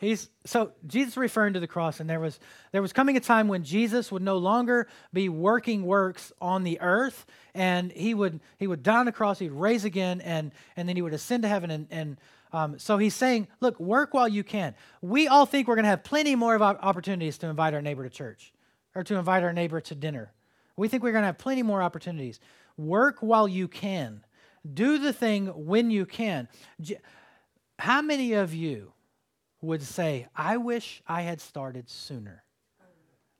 He's so Jesus referring to the cross, and there was there was coming a time when Jesus would no longer be working works on the earth, and he would he would die on the cross, he'd raise again, and and then he would ascend to heaven. And, and um, so he's saying, look, work while you can. We all think we're going to have plenty more of opportunities to invite our neighbor to church or to invite our neighbor to dinner. We think we're going to have plenty more opportunities. Work while you can. Do the thing when you can. How many of you would say, I wish I had started sooner.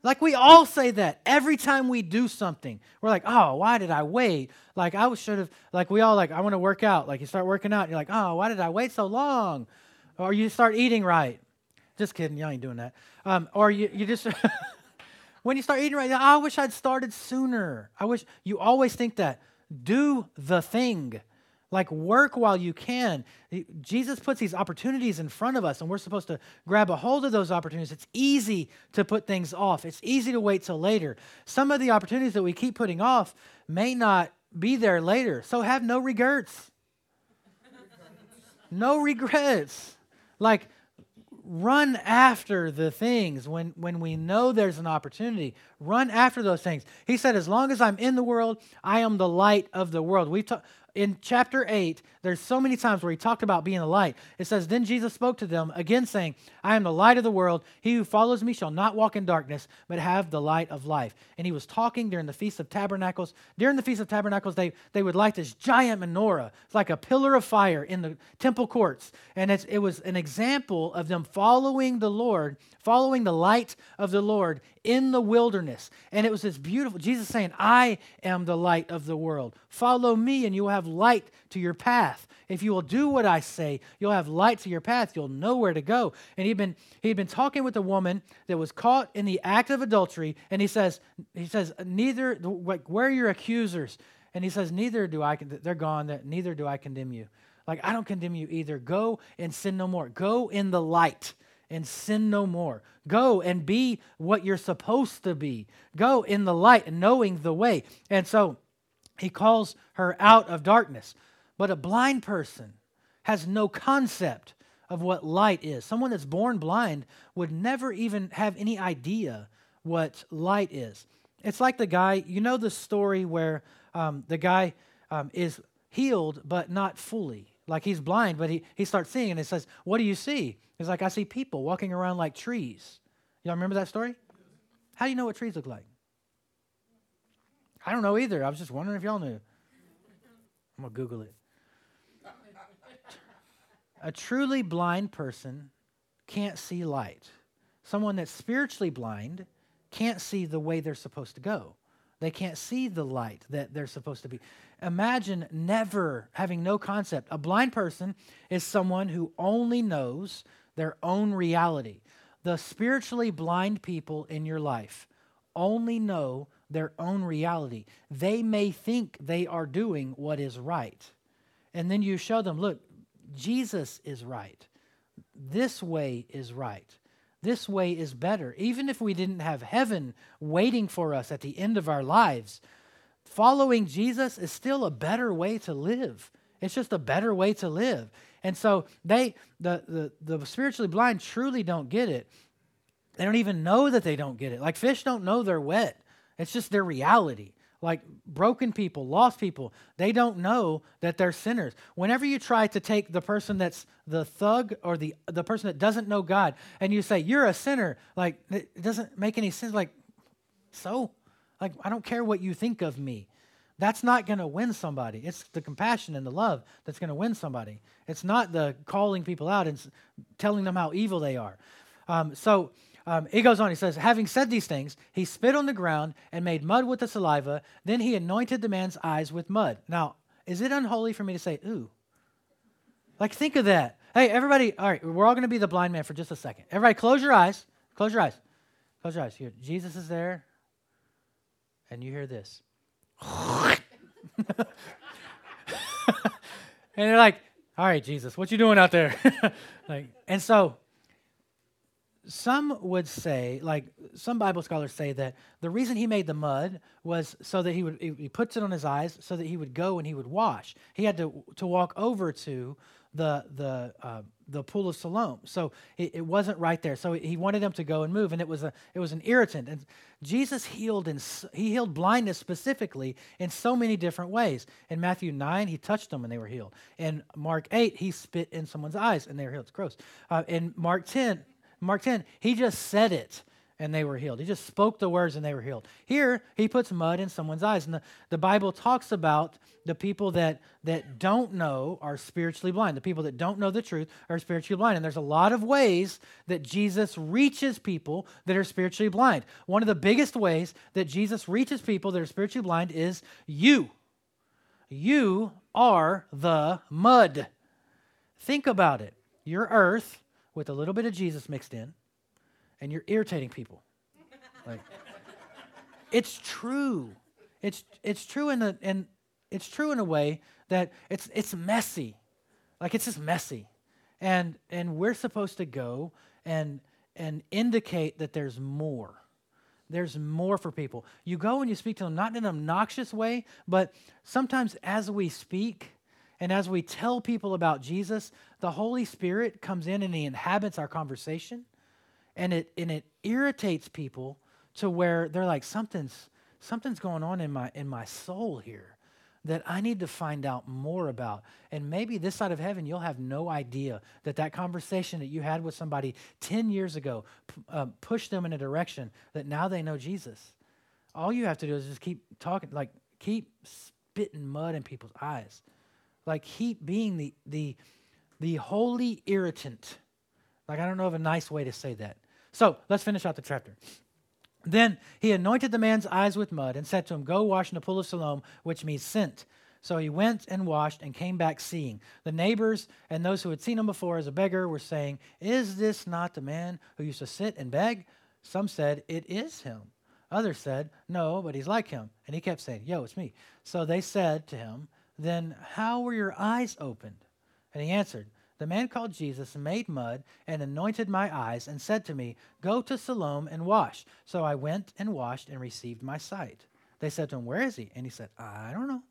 Like we all say that every time we do something. We're like, oh, why did I wait? Like I should have, like we all like, I want to work out. Like you start working out, you're like, oh, why did I wait so long? Or you start eating right. Just kidding, y'all ain't doing that. Um, or you, you just, when you start eating right, I wish I'd started sooner. I wish, you always think that. Do the thing. Like, work while you can. Jesus puts these opportunities in front of us, and we're supposed to grab a hold of those opportunities. It's easy to put things off, it's easy to wait till later. Some of the opportunities that we keep putting off may not be there later, so have no regrets. no regrets. Like, run after the things when, when we know there's an opportunity. Run after those things. He said, As long as I'm in the world, I am the light of the world. We talk, in chapter 8, there's so many times where he talked about being a light. It says, Then Jesus spoke to them, again saying, I am the light of the world. He who follows me shall not walk in darkness, but have the light of life. And he was talking during the Feast of Tabernacles. During the Feast of Tabernacles, they, they would light this giant menorah. It's like a pillar of fire in the temple courts. And it was an example of them following the Lord, following the light of the Lord in the wilderness. And it was this beautiful, Jesus saying, I am the light of the world. Follow me, and you will have light to your path. If you will do what I say, you'll have light to your path. You'll know where to go. And he'd been, he'd been talking with a woman that was caught in the act of adultery. And he says, he says, neither, like, where are your accusers? And he says, neither do I, they're gone, neither do I condemn you. Like, I don't condemn you either. Go and sin no more. Go in the light and sin no more. Go and be what you're supposed to be. Go in the light, knowing the way. And so he calls her out of darkness. But a blind person has no concept of what light is. Someone that's born blind would never even have any idea what light is. It's like the guy, you know, the story where um, the guy um, is healed but not fully. Like he's blind, but he, he starts seeing and he says, What do you see? He's like, I see people walking around like trees. Y'all remember that story? How do you know what trees look like? I don't know either. I was just wondering if y'all knew. I'm going to Google it. A truly blind person can't see light. Someone that's spiritually blind can't see the way they're supposed to go. They can't see the light that they're supposed to be. Imagine never having no concept. A blind person is someone who only knows their own reality. The spiritually blind people in your life only know their own reality. They may think they are doing what is right. And then you show them, look, Jesus is right. This way is right. This way is better. Even if we didn't have heaven waiting for us at the end of our lives, following Jesus is still a better way to live. It's just a better way to live. And so they, the, the, the spiritually blind, truly don't get it. They don't even know that they don't get it. Like fish don't know they're wet. It's just their reality. Like broken people, lost people, they don't know that they're sinners. Whenever you try to take the person that's the thug or the, the person that doesn't know God and you say, you're a sinner, like it doesn't make any sense. Like, so? Like, I don't care what you think of me. That's not going to win somebody. It's the compassion and the love that's going to win somebody. It's not the calling people out and telling them how evil they are. Um, so um, he goes on, he says, Having said these things, he spit on the ground and made mud with the saliva. Then he anointed the man's eyes with mud. Now, is it unholy for me to say, ooh? Like, think of that. Hey, everybody, all right, we're all going to be the blind man for just a second. Everybody, close your eyes. Close your eyes. Close your eyes. Here, Jesus is there, and you hear this. and they're like, all right, Jesus, what you doing out there? like, and so some would say, like some Bible scholars say, that the reason he made the mud was so that he would he puts it on his eyes so that he would go and he would wash. He had to to walk over to the the uh, the pool of Siloam, so it, it, wasn't right there. So he wanted them to go and move, and it was a it was an irritant. And Jesus healed and he healed blindness specifically in so many different ways. In Matthew nine, he touched them and they were healed. In Mark eight, he spit in someone's eyes and they were healed. It's gross. Uh, in Mark ten, Mark 10, he just said it and they were healed. He just spoke the words and they were healed. Here, he puts mud in someone's eyes. And the, the Bible talks about the people that, that don't know are spiritually blind. The people that don't know the truth are spiritually blind. And there's a lot of ways that Jesus reaches people that are spiritually blind. One of the biggest ways that Jesus reaches people that are spiritually blind is you. You are the mud. Think about it. Your earth with a little bit of Jesus mixed in, and you're irritating people. Like, it's true. It's it's true in a and it's true in a way that it's it's messy, like it's just messy, and and we're supposed to go and and indicate that there's more. There's more for people. You go and you speak to them, not in an obnoxious way, but sometimes as we speak, and as we tell people about Jesus, the Holy Spirit comes in and he inhabits our conversation. And it, and it irritates people to where they're like, something's, something's going on in my, in my soul here that I need to find out more about. And maybe this side of heaven, you'll have no idea that that conversation that you had with somebody 10 years ago p- uh, pushed them in a direction that now they know Jesus. All you have to do is just keep talking, like keep spitting mud in people's eyes like keep being the the the holy irritant. Like I don't know of a nice way to say that. So let's finish out the chapter. Then he anointed the man's eyes with mud and said to him, Go wash in the pool of Siloam, which means sent. So he went and washed and came back seeing. The neighbors and those who had seen him before as a beggar were saying, Is this not the man who used to sit and beg? Some said, It is him. Others said, No, but he's like him. And he kept saying, Yo, it's me. So they said to him, then how were your eyes opened? And he answered, The man called Jesus made mud and anointed my eyes and said to me, Go to Siloam and wash. So I went and washed and received my sight. They said to him, Where is he? And he said, I don't know.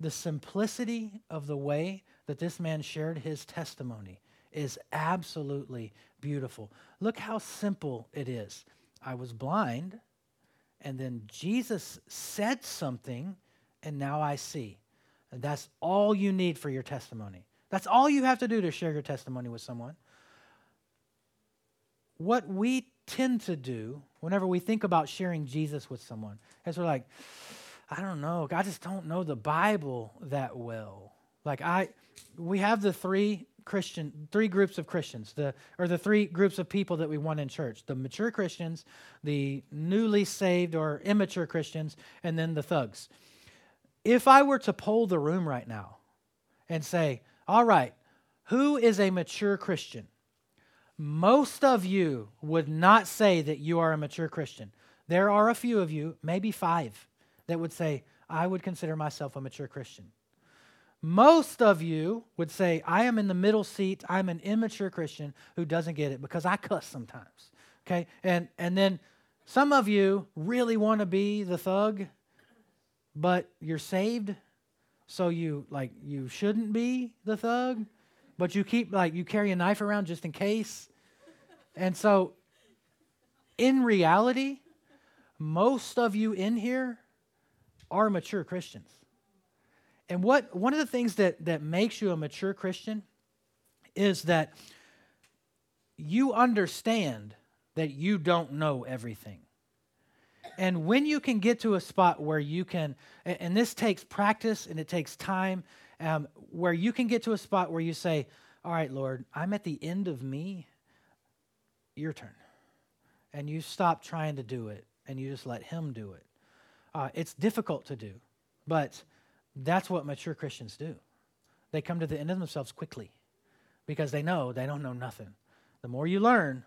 The simplicity of the way that this man shared his testimony is absolutely beautiful. Look how simple it is. I was blind, and then Jesus said something, and now I see. And that's all you need for your testimony. That's all you have to do to share your testimony with someone. What we tend to do whenever we think about sharing Jesus with someone is we're like, I don't know, I just don't know the Bible that well. Like I we have the three Christian three groups of Christians, the or the three groups of people that we want in church. The mature Christians, the newly saved or immature Christians, and then the thugs. If I were to poll the room right now and say, all right, who is a mature Christian? Most of you would not say that you are a mature Christian. There are a few of you, maybe five, that would say, I would consider myself a mature Christian. Most of you would say, I am in the middle seat. I'm an immature Christian who doesn't get it because I cuss sometimes. Okay? And, and then some of you really want to be the thug but you're saved, so you like you shouldn't be the thug, but you keep like you carry a knife around just in case. And so in reality, most of you in here are mature Christians. And what one of the things that that makes you a mature Christian is that you understand that you don't know everything and when you can get to a spot where you can, and this takes practice and it takes time, um, where you can get to a spot where you say, All right, Lord, I'm at the end of me. Your turn. and you stop trying to do it and you just let Him do it. Uh, it's difficult to do, but that's what mature Christians do. They come to the end of themselves quickly because they know they don't know nothing. The more you learn,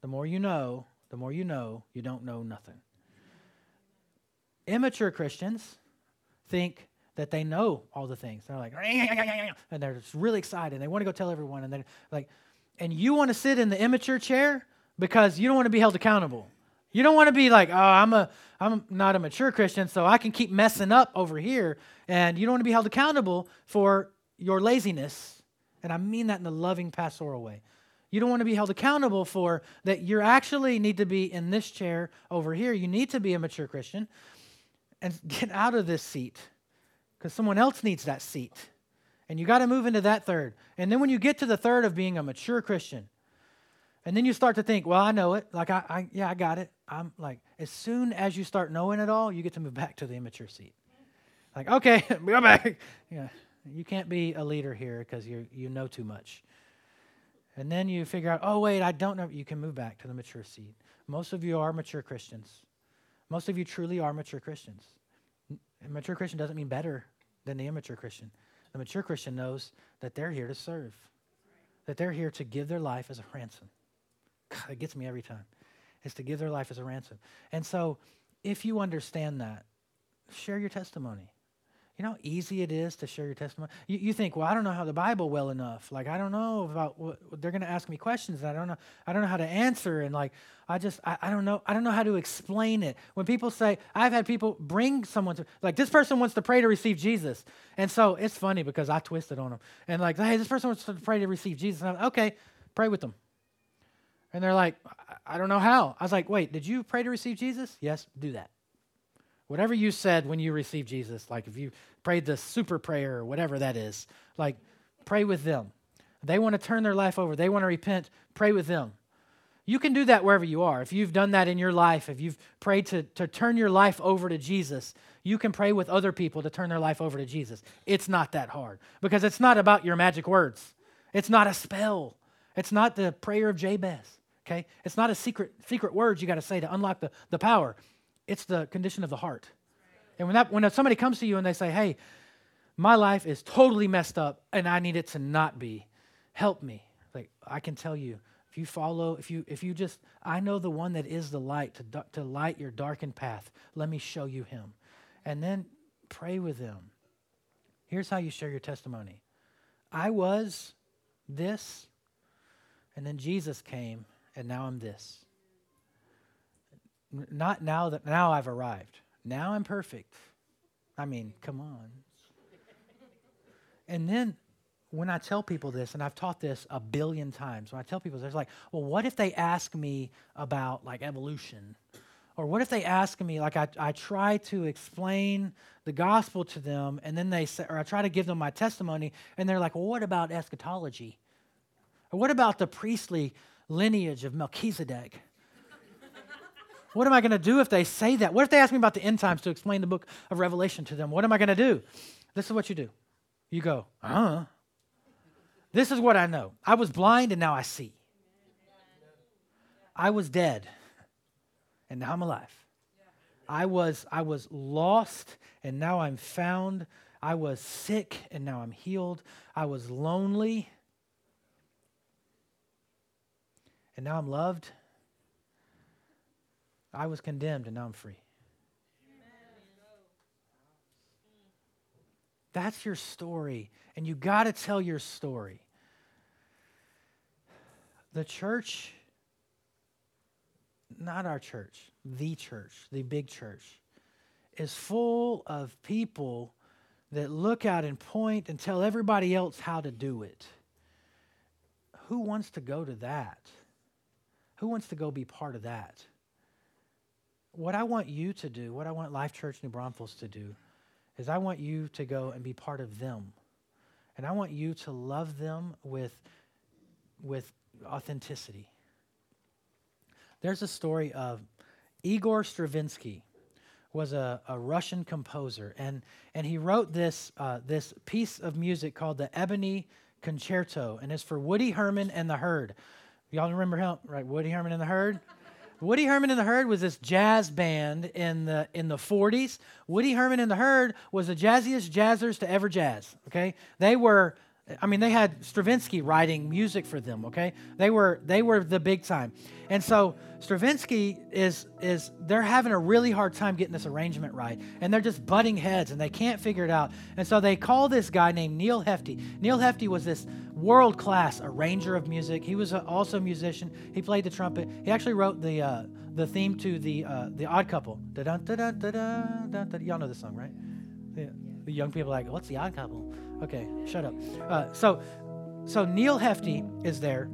the more you know, the more you know, you don't know nothing. Immature Christians think that they know all the things. They're like, and they're just really excited. And they want to go tell everyone. And they're like, and you want to sit in the immature chair because you don't want to be held accountable. You don't want to be like, oh, I'm a, I'm not a mature Christian, so I can keep messing up over here. And you don't want to be held accountable for your laziness. And I mean that in a loving pastoral way. You don't want to be held accountable for that you actually need to be in this chair over here. You need to be a mature Christian and get out of this seat because someone else needs that seat. And you got to move into that third. And then when you get to the third of being a mature Christian, and then you start to think, well, I know it. Like, I, I yeah, I got it. I'm like, as soon as you start knowing it all, you get to move back to the immature seat. Like, okay, go back. Yeah, you can't be a leader here because you you know too much. And then you figure out, oh wait, I don't know. You can move back to the mature seat. Most of you are mature Christians. Most of you truly are mature Christians. A mature Christian doesn't mean better than the immature Christian. The mature Christian knows that they're here to serve, that they're here to give their life as a ransom. God, it gets me every time. Is to give their life as a ransom. And so, if you understand that, share your testimony. You know how easy it is to share your testimony? You, you think, well, I don't know how the Bible well enough. Like, I don't know about what they're going to ask me questions. I don't know. I don't know how to answer. And like, I just, I, I don't know. I don't know how to explain it. When people say, I've had people bring someone to, like, this person wants to pray to receive Jesus. And so it's funny because I twisted on them. And like, hey, this person wants to pray to receive Jesus. And I'm, okay, pray with them. And they're like, I don't know how. I was like, wait, did you pray to receive Jesus? Yes, do that. Whatever you said when you received Jesus, like if you prayed the super prayer or whatever that is, like pray with them. They want to turn their life over, they want to repent, pray with them. You can do that wherever you are. If you've done that in your life, if you've prayed to, to turn your life over to Jesus, you can pray with other people to turn their life over to Jesus. It's not that hard because it's not about your magic words. It's not a spell. It's not the prayer of Jabez. Okay? It's not a secret secret words you got to say to unlock the, the power. It's the condition of the heart. And when, that, when somebody comes to you and they say, hey, my life is totally messed up and I need it to not be, help me. Like, I can tell you, if you follow, if you, if you just, I know the one that is the light to, to light your darkened path. Let me show you him. And then pray with them. Here's how you share your testimony I was this, and then Jesus came, and now I'm this. Not now that now I've arrived. Now I'm perfect. I mean, come on. And then when I tell people this, and I've taught this a billion times, when I tell people, there's like, well, what if they ask me about like evolution? Or what if they ask me, like, I, I try to explain the gospel to them, and then they say, or I try to give them my testimony, and they're like, well, what about eschatology? Or what about the priestly lineage of Melchizedek? What am I going to do if they say that? What if they ask me about the end times to explain the book of Revelation to them? What am I going to do? This is what you do. You go, huh? This is what I know. I was blind and now I see. I was dead and now I'm alive. I was I was lost and now I'm found. I was sick and now I'm healed. I was lonely and now I'm loved. I was condemned and now I'm free. That's your story, and you got to tell your story. The church, not our church, the church, the big church, is full of people that look out and point and tell everybody else how to do it. Who wants to go to that? Who wants to go be part of that? What I want you to do, what I want Life Church New Braunfels to do, is I want you to go and be part of them. And I want you to love them with, with authenticity. There's a story of Igor Stravinsky was a, a Russian composer, and, and he wrote this, uh, this piece of music called the Ebony Concerto, and it's for Woody Herman and the Herd. Y'all remember him, right? Woody Herman and the Herd? Woody Herman and the Herd was this jazz band in the in the 40s. Woody Herman and the Herd was the jazziest jazzers to ever jazz. Okay, they were. I mean, they had Stravinsky writing music for them. Okay, they were they were the big time, and so Stravinsky is is they're having a really hard time getting this arrangement right, and they're just butting heads, and they can't figure it out. And so they call this guy named Neal Hefti. Neal Hefti was this world class arranger of music. He was also a musician. He played the trumpet. He actually wrote the uh, the theme to the uh, the Odd Couple. Y'all know this song, right? The, the young people are like, what's the Odd Couple? Okay, shut up. Uh, so so Neal Hefti is there,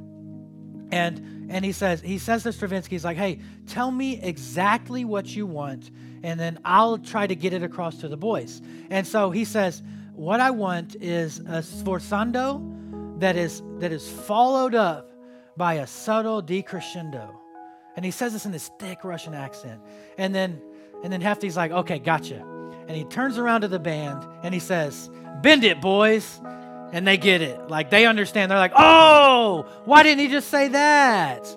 and and he says he says to Stravinsky, he's like, hey, tell me exactly what you want, and then I'll try to get it across to the boys. And so he says, what I want is a sforzando that is that is followed up by a subtle decrescendo. And he says this in this thick Russian accent. And then and then Hefti's like, okay, gotcha. And he turns around to the band and he says, Bend it, boys. And they get it. Like they understand. They're like, oh, why didn't he just say that?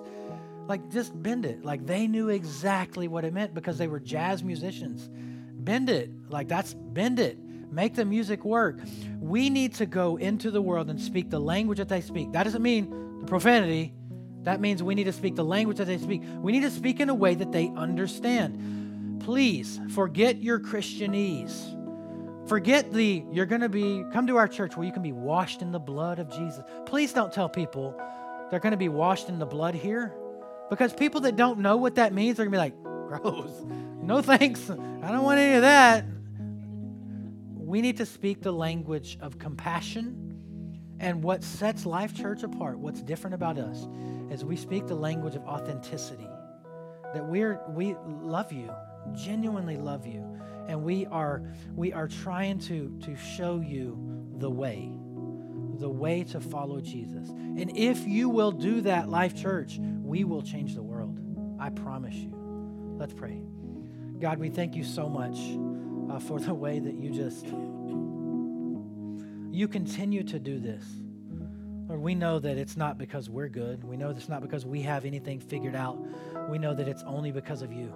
Like, just bend it. Like they knew exactly what it meant because they were jazz musicians. Bend it. Like that's bend it. Make the music work. We need to go into the world and speak the language that they speak. That doesn't mean the profanity. That means we need to speak the language that they speak. We need to speak in a way that they understand. Please forget your Christianese. Forget the, you're going to be, come to our church where you can be washed in the blood of Jesus. Please don't tell people they're going to be washed in the blood here because people that don't know what that means, they're going to be like, gross. No thanks. I don't want any of that we need to speak the language of compassion. And what sets Life Church apart, what's different about us, is we speak the language of authenticity. That we're we love you, genuinely love you, and we are we are trying to to show you the way, the way to follow Jesus. And if you will do that, Life Church, we will change the world. I promise you. Let's pray. God, we thank you so much uh, for the way that you just you continue to do this. Lord, we know that it's not because we're good. We know that it's not because we have anything figured out. We know that it's only because of you,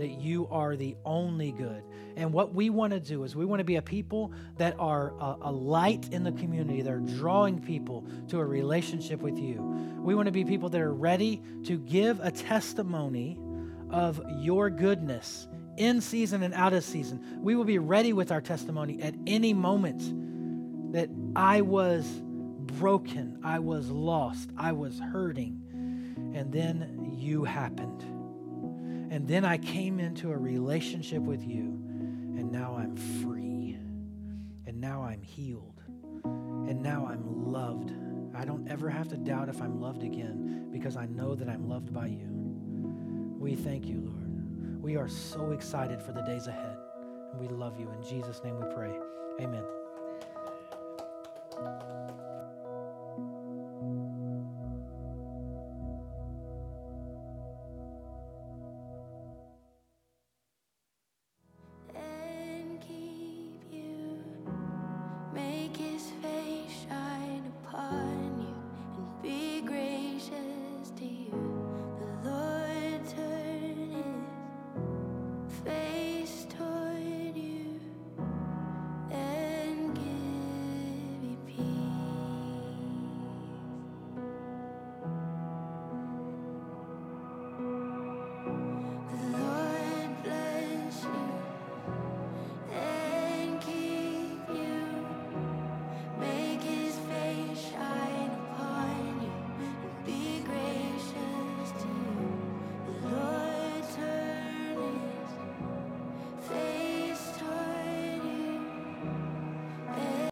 that you are the only good. And what we want to do is we want to be a people that are a, a light in the community, that are drawing people to a relationship with you. We want to be people that are ready to give a testimony of your goodness in season and out of season. We will be ready with our testimony at any moment that I was broken, I was lost, I was hurting, and then you happened. And then I came into a relationship with you, and now I'm free. And now I'm healed. And now I'm loved. I don't ever have to doubt if I'm loved again because I know that I'm loved by you. We thank you, Lord. We are so excited for the days ahead. And we love you. In Jesus' name we pray. Amen.